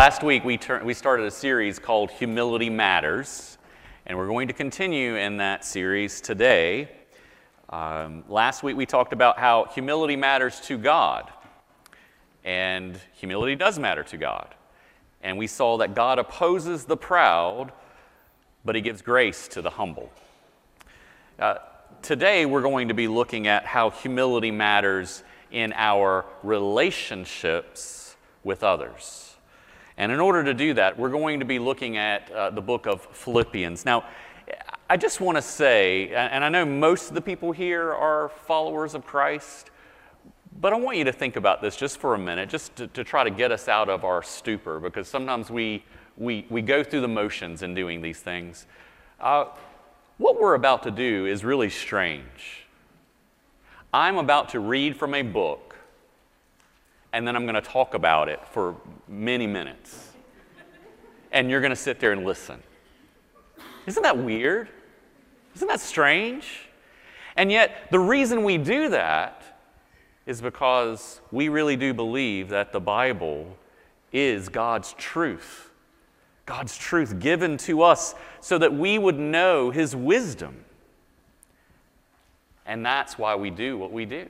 Last week, we, we started a series called Humility Matters, and we're going to continue in that series today. Um, last week, we talked about how humility matters to God, and humility does matter to God. And we saw that God opposes the proud, but He gives grace to the humble. Uh, today, we're going to be looking at how humility matters in our relationships with others. And in order to do that, we're going to be looking at uh, the book of Philippians. Now, I just want to say, and I know most of the people here are followers of Christ, but I want you to think about this just for a minute, just to, to try to get us out of our stupor, because sometimes we, we, we go through the motions in doing these things. Uh, what we're about to do is really strange. I'm about to read from a book, and then I'm going to talk about it for many minutes. And you're going to sit there and listen. Isn't that weird? Isn't that strange? And yet, the reason we do that is because we really do believe that the Bible is God's truth. God's truth given to us so that we would know His wisdom. And that's why we do what we do.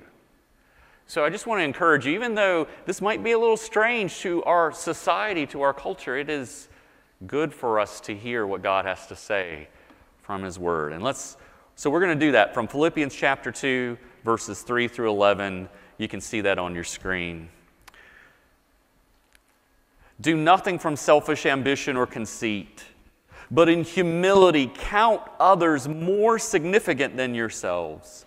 So I just want to encourage you, even though this might be a little strange to our society, to our culture, it is good for us to hear what God has to say from His Word. And let's, so we're going to do that from Philippians chapter 2, verses 3 through 11. You can see that on your screen. Do nothing from selfish ambition or conceit, but in humility count others more significant than yourselves.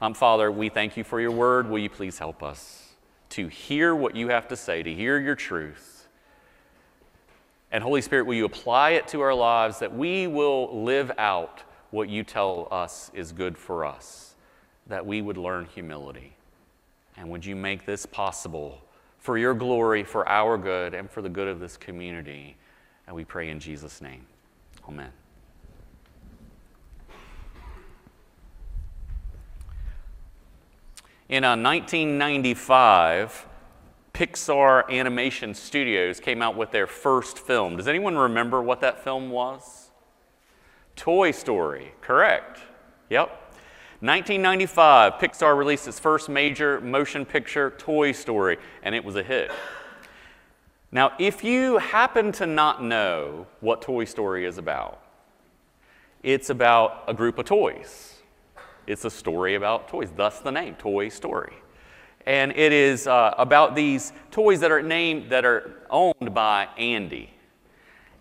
Um, Father, we thank you for your word. Will you please help us to hear what you have to say, to hear your truth? And Holy Spirit, will you apply it to our lives that we will live out what you tell us is good for us, that we would learn humility? And would you make this possible for your glory, for our good, and for the good of this community? And we pray in Jesus' name. Amen. In uh, 1995, Pixar Animation Studios came out with their first film. Does anyone remember what that film was? Toy Story, correct. Yep. 1995, Pixar released its first major motion picture, Toy Story, and it was a hit. Now, if you happen to not know what Toy Story is about, it's about a group of toys. It's a story about toys, thus the name, Toy Story. And it is uh, about these toys that are named, that are owned by Andy.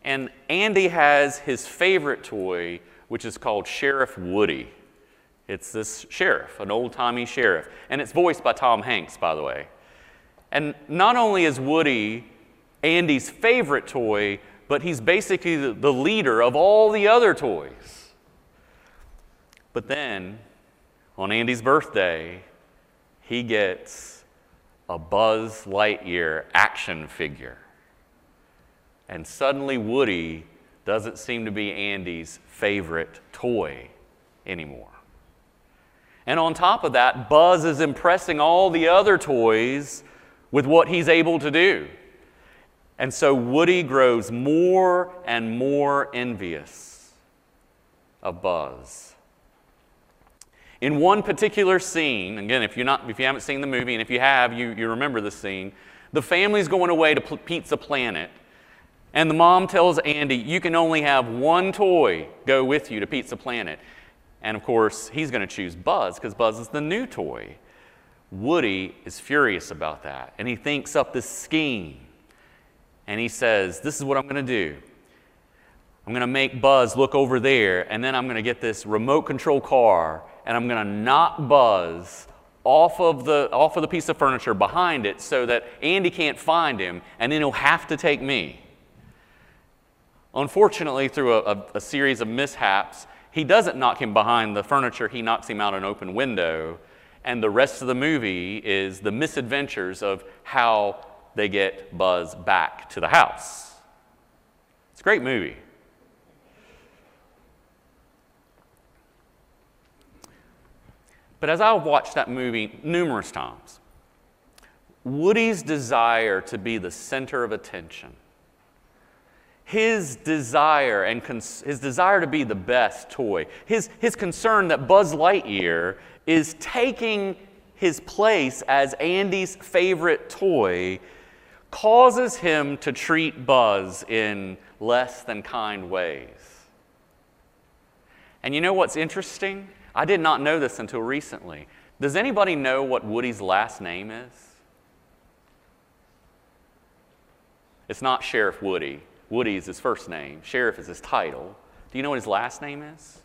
And Andy has his favorite toy, which is called Sheriff Woody. It's this sheriff, an old timey sheriff. And it's voiced by Tom Hanks, by the way. And not only is Woody Andy's favorite toy, but he's basically the, the leader of all the other toys. But then on Andy's birthday, he gets a Buzz Lightyear action figure. And suddenly, Woody doesn't seem to be Andy's favorite toy anymore. And on top of that, Buzz is impressing all the other toys with what he's able to do. And so Woody grows more and more envious of Buzz. In one particular scene, again, if, you're not, if you haven't seen the movie, and if you have, you, you remember the scene, the family's going away to Pizza Planet, And the mom tells Andy, You can only have one toy go with you to Pizza Planet. And of course, he's going to choose Buzz because Buzz is the new toy. Woody is furious about that. And he thinks up this scheme. And he says, This is what I'm going to do. I'm going to make Buzz look over there, and then I'm going to get this remote control car, and I'm going to knock Buzz off of, the, off of the piece of furniture behind it so that Andy can't find him, and then he'll have to take me. Unfortunately, through a, a, a series of mishaps, he doesn't knock him behind the furniture, he knocks him out an open window. And the rest of the movie is the misadventures of how they get Buzz back to the house. It's a great movie. But as I've watched that movie numerous times, Woody's desire to be the center of attention, his desire and cons- his desire to be the best toy, his, his concern that Buzz Lightyear is taking his place as Andy's favorite toy causes him to treat Buzz in less than kind ways. And you know what's interesting? I did not know this until recently. Does anybody know what Woody's last name is? It's not Sheriff Woody. Woody is his first name, Sheriff is his title. Do you know what his last name is?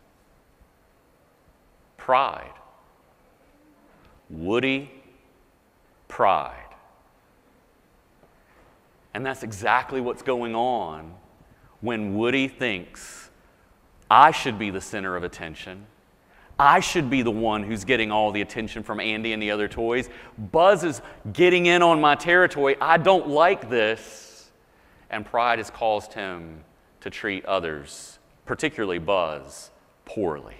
Pride. Woody Pride. And that's exactly what's going on when Woody thinks, I should be the center of attention. I should be the one who's getting all the attention from Andy and the other toys. Buzz is getting in on my territory. I don't like this. And pride has caused him to treat others, particularly Buzz, poorly.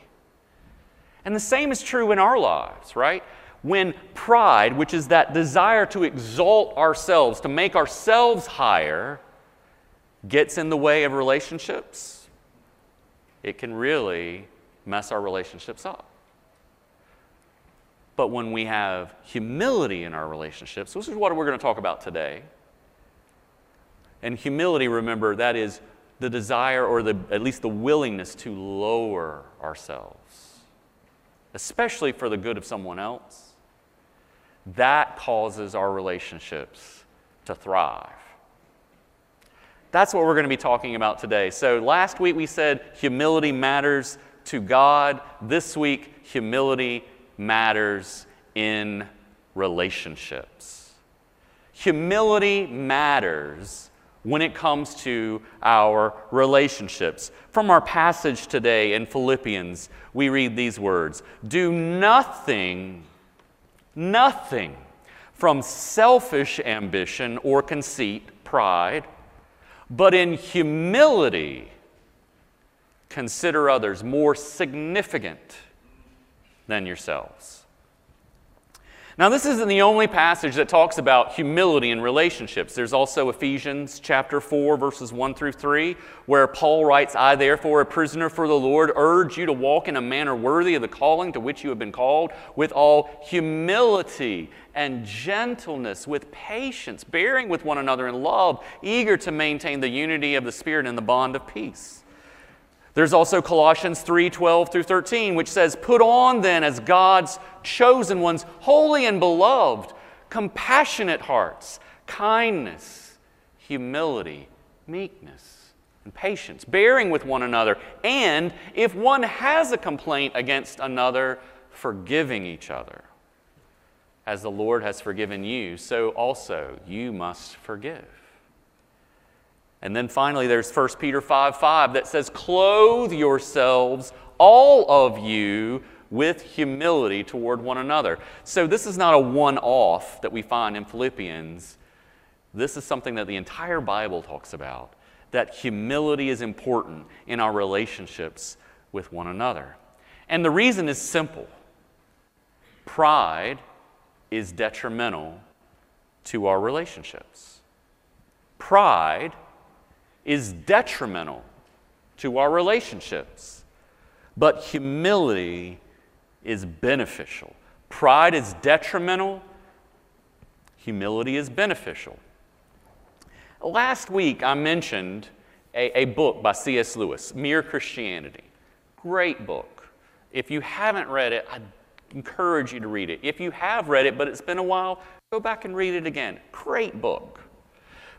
And the same is true in our lives, right? When pride, which is that desire to exalt ourselves, to make ourselves higher, gets in the way of relationships, it can really mess our relationships up. But when we have humility in our relationships, this is what we're going to talk about today. And humility, remember, that is the desire or the, at least the willingness to lower ourselves, especially for the good of someone else. That causes our relationships to thrive. That's what we're going to be talking about today. So, last week we said humility matters to God. This week, humility matters in relationships. Humility matters when it comes to our relationships. From our passage today in Philippians, we read these words Do nothing, nothing from selfish ambition or conceit, pride, but in humility consider others more significant than yourselves. Now, this isn't the only passage that talks about humility in relationships. There's also Ephesians chapter 4, verses 1 through 3, where Paul writes, I, therefore, a prisoner for the Lord, urge you to walk in a manner worthy of the calling to which you have been called, with all humility and gentleness, with patience, bearing with one another in love, eager to maintain the unity of the Spirit in the bond of peace. There's also Colossians 3 12 through 13, which says, Put on then as God's chosen ones, holy and beloved, compassionate hearts, kindness, humility, meekness, and patience, bearing with one another, and if one has a complaint against another, forgiving each other. As the Lord has forgiven you, so also you must forgive. And then finally, there's 1 Peter 5 5 that says, Clothe yourselves, all of you, with humility toward one another. So this is not a one off that we find in Philippians. This is something that the entire Bible talks about that humility is important in our relationships with one another. And the reason is simple pride is detrimental to our relationships. Pride is detrimental to our relationships, but humility is beneficial. Pride is detrimental, humility is beneficial. Last week, I mentioned a, a book by C.S. Lewis, Mere Christianity. Great book. If you haven't read it, I encourage you to read it. If you have read it, but it's been a while, go back and read it again. Great book.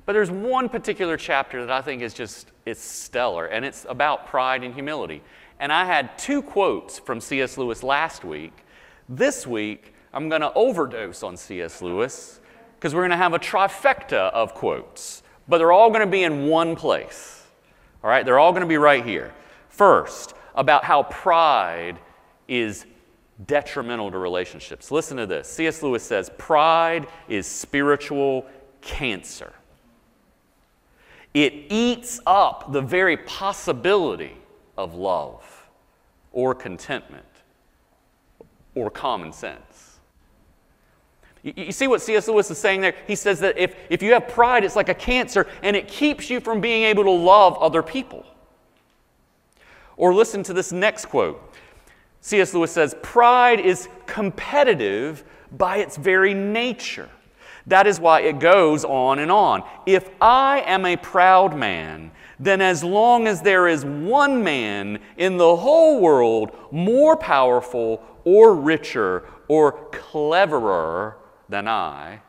But there's one particular chapter that I think is just it's stellar, and it's about pride and humility. And I had two quotes from C.S. Lewis last week. This week, I'm going to overdose on C.S. Lewis because we're going to have a trifecta of quotes, but they're all going to be in one place. All right, they're all going to be right here. First, about how pride is detrimental to relationships. Listen to this. C.S. Lewis says, Pride is spiritual cancer. It eats up the very possibility of love or contentment or common sense. You, see what C.S. Lewis is saying there? He says that if, if you have pride, it's like a cancer and it keeps you from being able to love other people. Or listen to this next quote. C.S. Lewis says, Pride is competitive by its very nature. That is why it goes on and on. If I am a proud man, then as long as there is one man in the whole world more powerful or richer or cleverer than I,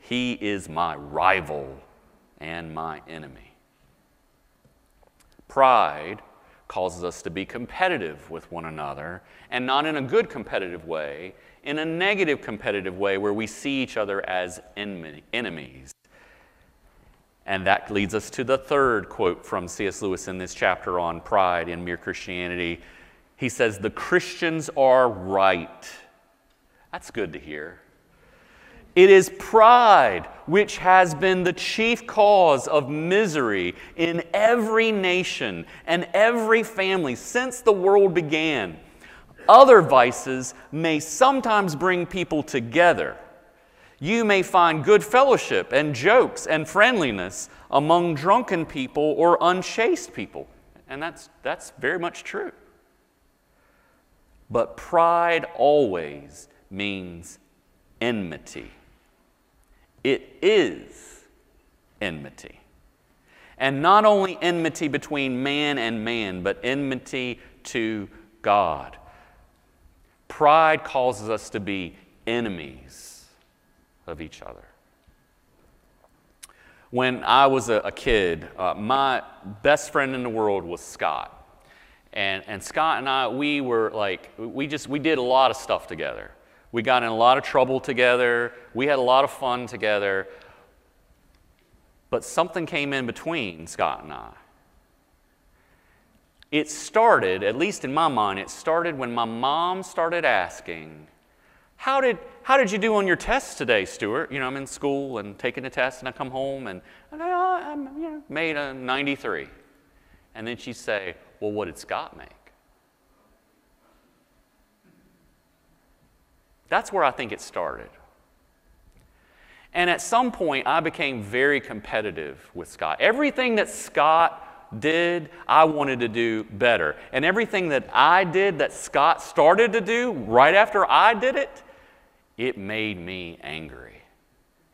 he is my rival and my enemy. Pride causes us to be competitive with one another, and not in a good competitive way, in a negative competitive way where we see each other as enemies. And that leads us to the third quote from C.S. Lewis in this chapter on pride in mere Christianity. He says, The Christians are right. That's good to hear. It is pride which has been the chief cause of misery in every nation and every family since the world began. Other vices may sometimes bring people together. You may find good fellowship and jokes and friendliness among drunken people or unchaste people. And that's, that's very much true. But pride always means enmity. It is enmity. And not only enmity between man and man, but enmity to God. Pride causes us to be enemies of each other. When I was a, a kid, uh, my best friend in the world was Scott. And, and Scott and I, we were like, we just, we did a lot of stuff together. We got in a lot of trouble together. We had a lot of fun together. But something came in between Scott and I. It started, at least in my mind, it started when my mom started asking, How did, how did you do on your tests today, Stuart? You know, I'm in school and taking a test, and I come home and, I, am you know, made a 93. And then she'd say, Well, what did Scott make? That's where I think it started. And at some point, I became very competitive with Scott. Everything that Scott did, I wanted to do better. And everything that I did that Scott started to do right after I did it, it made me angry.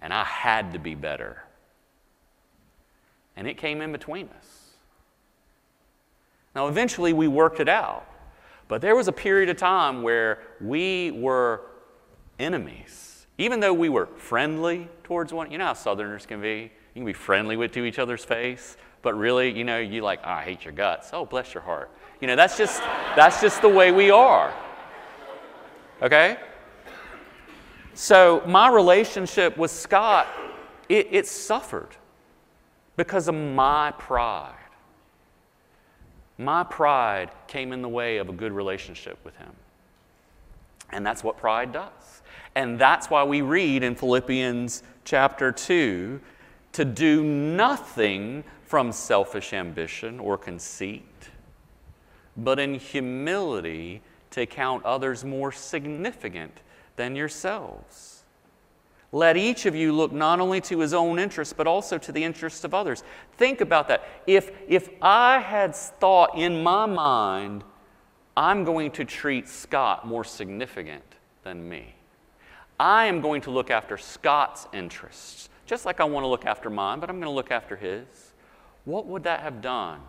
And I had to be better. And it came in between us. Now, eventually, we worked it out. But there was a period of time where we were enemies. Even though we were friendly towards one, you know how Southerners can be? You can be friendly with to each other's face, but really, you know, you like, oh, I hate your guts. Oh, bless your heart. You know, that's just that's just the way we are. Okay? So my relationship with Scott, it, it suffered because of my pride. My pride came in the way of a good relationship with him. And that's what pride does. And that's why we read in Philippians chapter 2 to do nothing from selfish ambition or conceit, but in humility to count others more significant than yourselves. Let each of you look not only to his own interests, but also to the interests of others. Think about that. If, if I had thought in my mind, I'm going to treat Scott more significant than me, I am going to look after Scott's interests just like I want to look after mine, but I'm going to look after his. What would that have done?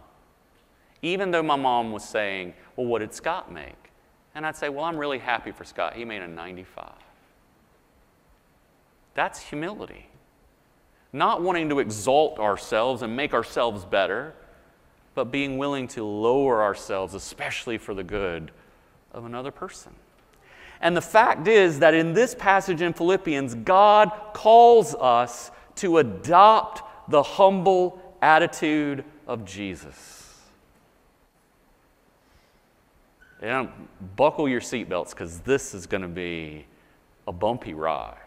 Even though my mom was saying, Well, what did Scott make? And I'd say, Well, I'm really happy for Scott. He made a 95. That's humility. Not wanting to exalt ourselves and make ourselves better, but being willing to lower ourselves, especially for the good of another person. And the fact is that in this passage in Philippians, God calls us to adopt the humble attitude of Jesus. And buckle your seatbelts because this is going to be a bumpy ride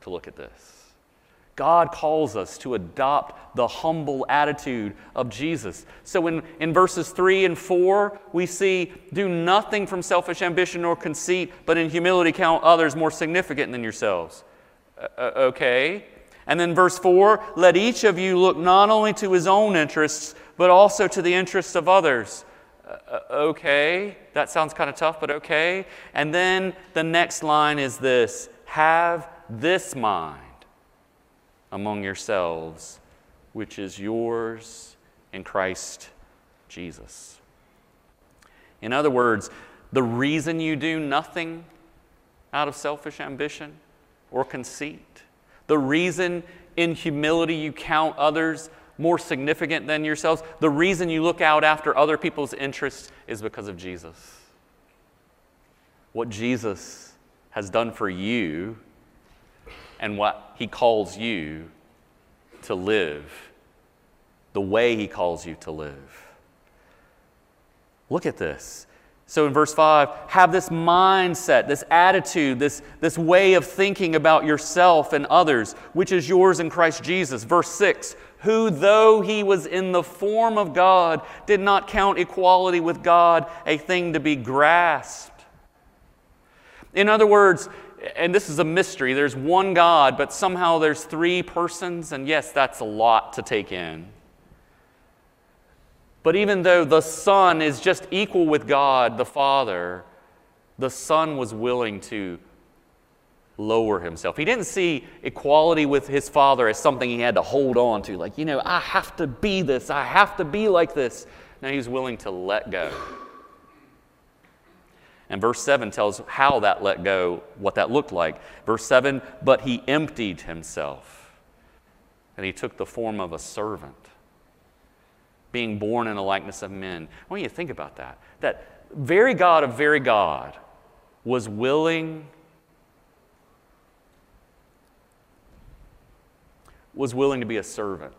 to look at this. God calls us to adopt the humble attitude of Jesus. So in, in verses 3 and 4, we see do nothing from selfish ambition or conceit, but in humility count others more significant than yourselves. Uh, okay. And then verse 4 let each of you look not only to his own interests, but also to the interests of others. Uh okay. That sounds kind of tough, but okay. And then the next line is this have this mind among yourselves, which is yours in Christ Jesus. In other words, the reason you do nothing out of selfish ambition or conceit, the reason in humility you count others more significant than yourselves, the reason you look out after other people's interests is because of Jesus. What Jesus has done for you and what He calls you to live, the way He calls you to live. Look at this. So in verse 5, have this mindset, this attitude, this, this way of thinking about yourself and others, which is yours in Christ Jesus. Verse 6, who, though he was in the form of God, did not count equality with God a thing to be grasped. In other words, and this is a mystery. There's one God, but somehow there's three persons, and yes, that's a lot to take in. But even though the Son is just equal with God the Father, the Son was willing to lower himself. He didn't see equality with his Father as something he had to hold on to, like, you know, I have to be this, I have to be like this. Now was willing to let go. And verse 7 tells how that let go, what that looked like. Verse 7 But he emptied himself, and he took the form of a servant, being born in the likeness of men. I want you to think about that. That very God of very God was willing. was willing to be a servant.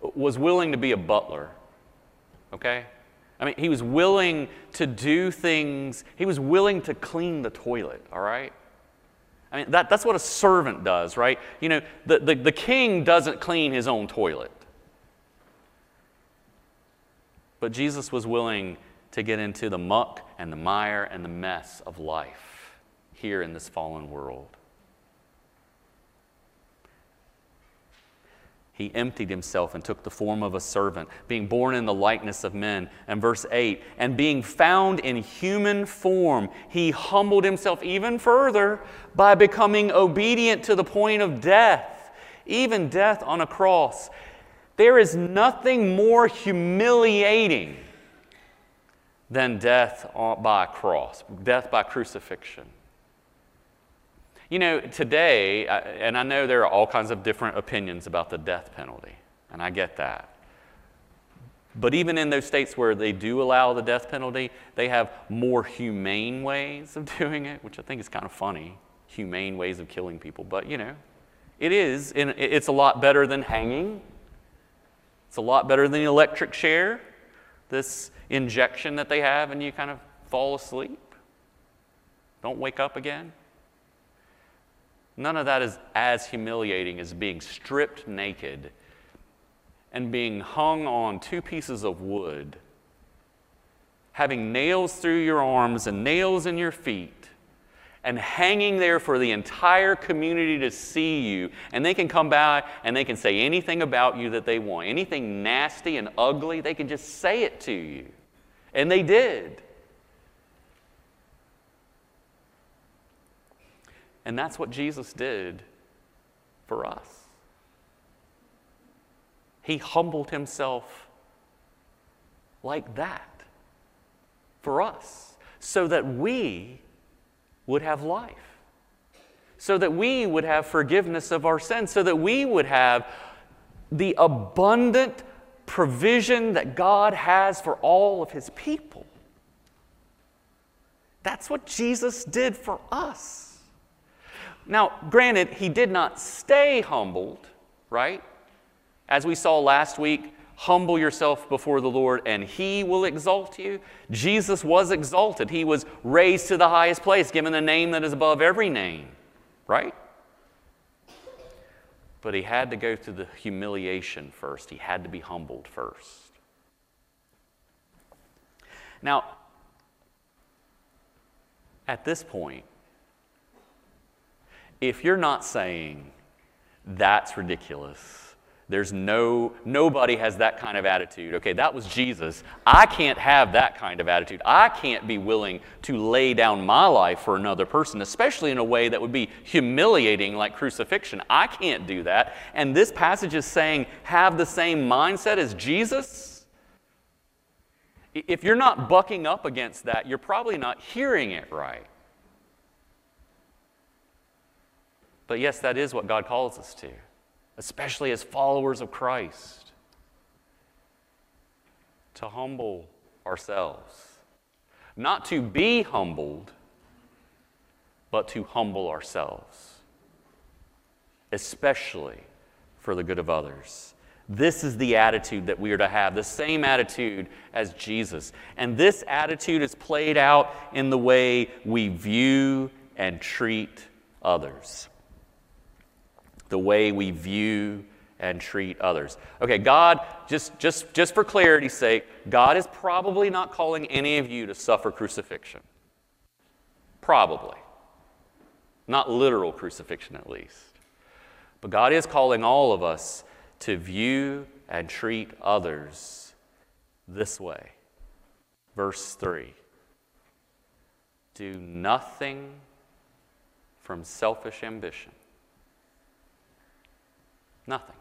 Was willing to be a butler okay? I mean, he was willing to do things, he was willing to clean the toilet, all right? I mean, that, that's what a servant does, right? You know, the, the, the king doesn't clean his own toilet. But Jesus was willing to get into the muck and the mire and the mess of life here in this fallen world. He emptied himself and took the form of a servant, being born in the likeness of men. And verse 8, and being found in human form, he humbled himself even further by becoming obedient to the point of death, even death on a cross. There is nothing more humiliating than death by a cross, death by crucifixion. You know, today, and I know there are all kinds of different opinions about the death penalty, and I get that. But even in those states where they do allow the death penalty, they have more humane ways of doing it, which I think is kind of funny. Humane ways of killing people. But, you know, it is. It's a lot better than hanging, it's a lot better than the electric chair, this injection that they have, and you kind of fall asleep. Don't wake up again. None of that is as humiliating as being stripped naked and being hung on two pieces of wood, having nails through your arms and nails in your feet, and hanging there for the entire community to see you. And they can come by and they can say anything about you that they want. Anything nasty and ugly, they can just say it to you. And they did. And that's what Jesus did for us. He humbled himself like that for us so that we would have life, so that we would have forgiveness of our sins, so that we would have the abundant provision that God has for all of his people. That's what Jesus did for us. Now, granted, he did not stay humbled, right? As we saw last week, humble yourself before the Lord and he will exalt you. Jesus was exalted. He was raised to the highest place, given the name that is above every name, right? But he had to go through the humiliation first. He had to be humbled first. Now, at this point, if you're not saying, that's ridiculous, there's no, nobody has that kind of attitude. Okay, that was Jesus. I can't have that kind of attitude. I can't be willing to lay down my life for another person, especially in a way that would be humiliating like crucifixion. I can't do that. And this passage is saying, have the same mindset as Jesus. If you're not bucking up against that, you're probably not hearing it right. But yes, that is what God calls us to, especially as followers of Christ, to humble ourselves. Not to be humbled, but to humble ourselves, especially for the good of others. This is the attitude that we are to have, the same attitude as Jesus. And this attitude is played out in the way we view and treat others. The way we view and treat others. Okay, God, just, just, just for clarity's sake, God is probably not calling any of you to suffer crucifixion. Probably. Not literal crucifixion, at least. But God is calling all of us to view and treat others this way. Verse 3 Do nothing from selfish ambition. Nothing.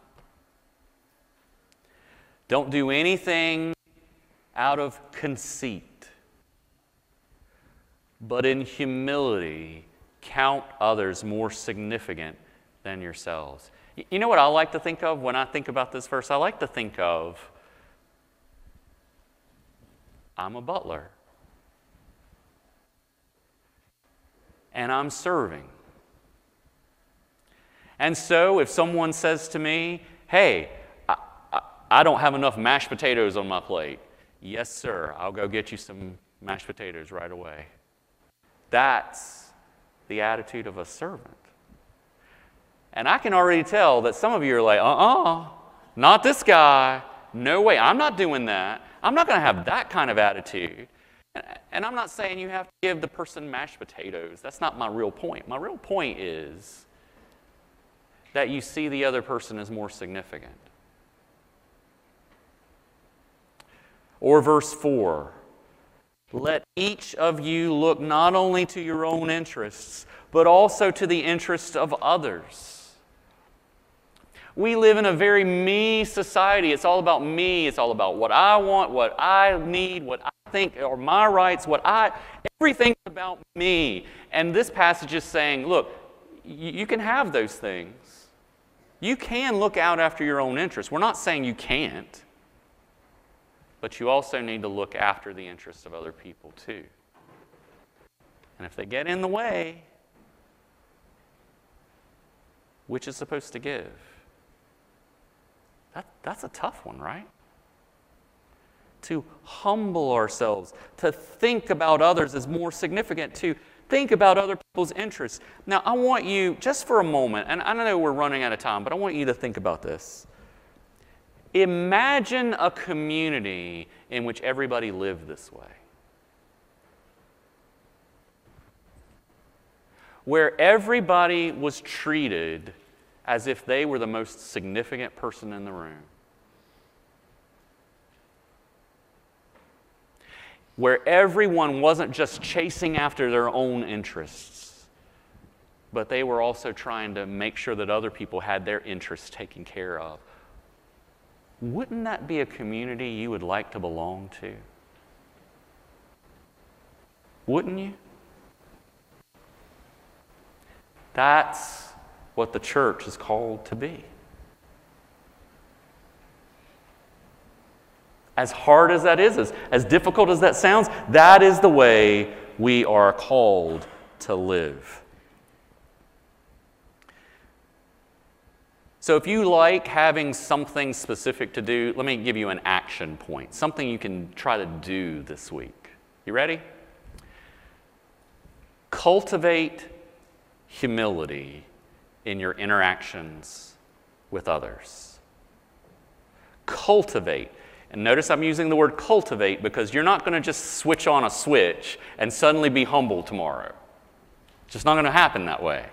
Don't do anything out of conceit, but in humility, count others more significant than yourselves. You know what I like to think of when I think about this verse? I like to think of I'm a butler. And I'm serving. And so if someone says to me, hey, I, I, don't have enough mashed potatoes on my plate, yes, sir, I'll go get you some mashed potatoes right away. That's the attitude of a servant. And I can already tell that some of you are like, uh uh-uh, uh, not this guy. No way, I'm not doing that. I'm not going to have that kind of attitude. And I'm not saying you have to give the person mashed potatoes. That's not my real point. My real point is that you see the other person as more significant. Or verse 4 Let each of you look not only to your own interests, but also to the interests of others. We live in a very me society. It's all about me. It's all about what I want, what I need, what I think are my rights, what I, everything's about me. And this passage is saying, look, you can have those things. You can look out after your own interests. We're not saying you can't, but you also need to look after the interests of other people too. And if they get in the way, which is supposed to give? That, that's a tough one, right? To humble ourselves, to think about others as more significant, to think about other people's interests. Now, I want you, just for a moment, and I know we're running out of time, but I want you to think about this. Imagine a community in which everybody lived this way. Where everybody was treated as if they were the most significant person in the room. Where everyone wasn't just chasing after their own interests, but they were also trying to make sure that other people had their interests taken care of. Wouldn't that be a community you would like to belong to? Wouldn't you? That's what the church is called to be. As hard as that is, as, as difficult as that sounds, that is the way we are called to live. So, if you like having something specific to do, let me give you an action point, something you can try to do this week. You ready? Cultivate humility in your interactions with others. Cultivate. And notice I'm using the word cultivate because you're not going to just switch on a switch and suddenly be humble tomorrow. It's just not going to happen that way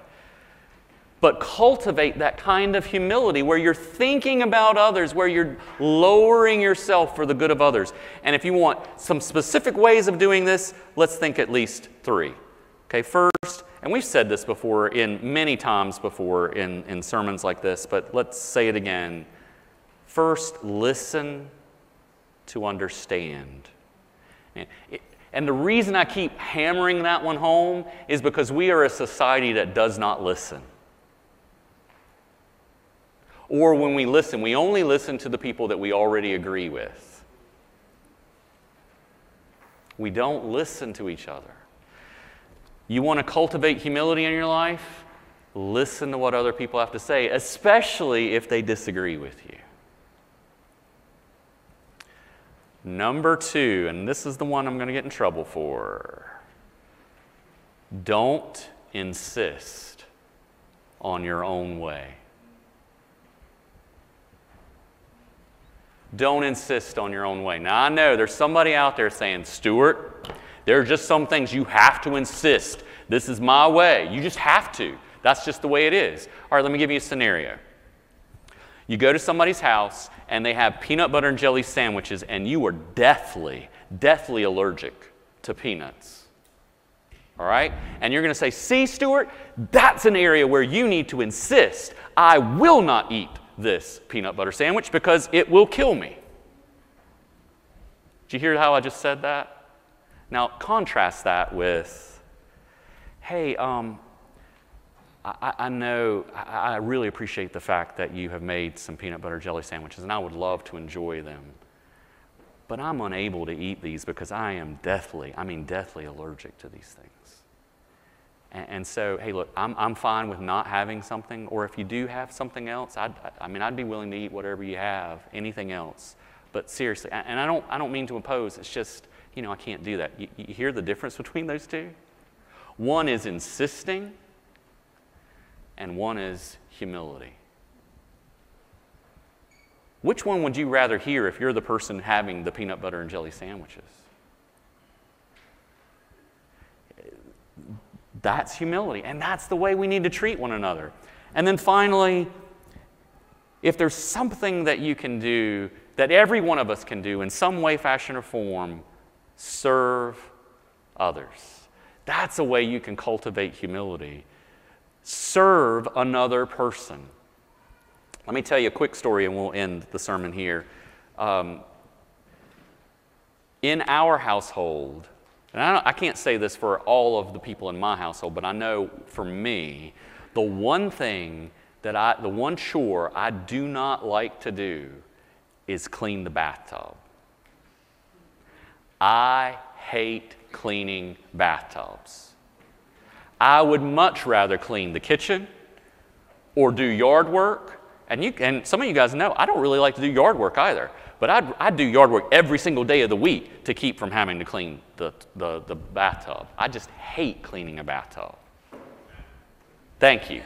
but cultivate that kind of humility where you're thinking about others, where you're lowering yourself for the good of others. And if you want some specific ways of doing this, let's think at least three. Okay, first, and we've said this before in many times before in, in sermons like this, but let's say it again. First, listen to understand. And, the reason I keep hammering that one home is because we are a society that does not listen. Or when we listen, we only listen to the people that we already agree with. We don't listen to each other. You want to cultivate humility in your life? Listen to what other people have to say, especially if they disagree with you. Number two, and this is the one I'm going to get in trouble for don't insist on your own way. Don't insist on your own way. Now, I know there's somebody out there saying, Stuart, there are just some things you have to insist. This is my way. You just have to. That's just the way it is. All right, let me give you a scenario. You go to somebody's house and they have peanut butter and jelly sandwiches, and you are deathly, deathly allergic to peanuts. All right? And you're going to say, See, Stuart, that's an area where you need to insist. I will not eat this peanut butter sandwich because it will kill me. Did you hear how I just said that? Now, contrast that with, hey, um, I, I, know, I, I really appreciate the fact that you have made some peanut butter jelly sandwiches, and I would love to enjoy them. But I'm unable to eat these because I am deathly, I mean, deathly allergic to these things. And, and so, hey, look, I'm, I'm fine with not having something, or if you do have something else, I'd, I mean, I'd be willing to eat whatever you have, anything else. But seriously, and I don't, I don't mean to impose, it's just, you know, I can't do that. You, you hear the difference between those two? One is insisting, and one is humility. Which one would you rather hear if you're the person having the peanut butter and jelly sandwiches? That's humility. And that's the way we need to treat one another. And then finally, if there's something that you can do, that every one of us can do in some way, fashion, or form, serve others. That's a way you can cultivate humility. Serve another person. Let me tell you a quick story and we'll end the sermon here. Um, in our household, and I, I can't say this for all of the people in my household, but I know for me, the one thing that I, the one chore I do not like to do is clean the bathtub. I hate cleaning bathtubs. I would much rather clean the kitchen or do yard work. And, you, and some of you guys know I don't really like to do yard work either. But I'd, I'd do yard work every single day of the week to keep from having to clean the, the, the bathtub. I just hate cleaning a bathtub. Thank you.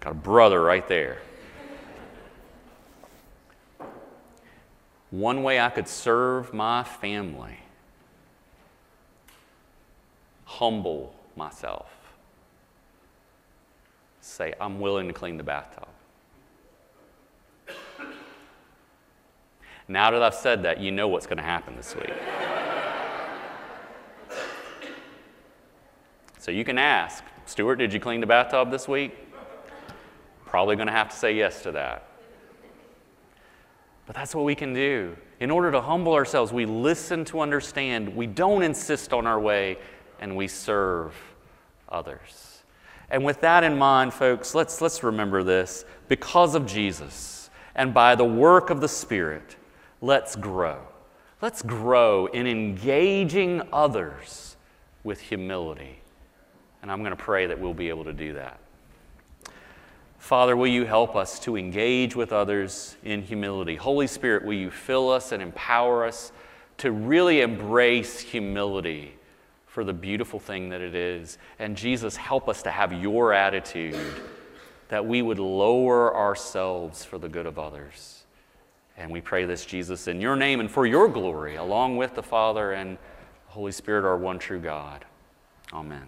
Got a brother right there. One way I could serve my family, humble myself, say, I'm willing to clean the bathtub. Now that I've said that, you know what's going to happen this week. So you can ask, Stuart, did you clean the bathtub this week? Probably going to have to say yes to that. But that's what we can do. In order to humble ourselves, we listen to understand, we don't insist on our way, and we serve others. And with that in mind, folks, let's, let's remember this. Because of Jesus and by the work of the Spirit, let's grow. Let's grow in engaging others with humility. And I'm going to pray that we'll be able to do that. Father, will you help us to engage with others in humility? Holy Spirit, will you fill us and empower us to really embrace humility for the beautiful thing that it is? And Jesus, help us to have your attitude that we would lower ourselves for the good of others. And we pray this, Jesus, in your name and for your glory, along with the Father and the Holy Spirit, our one true God. Amen.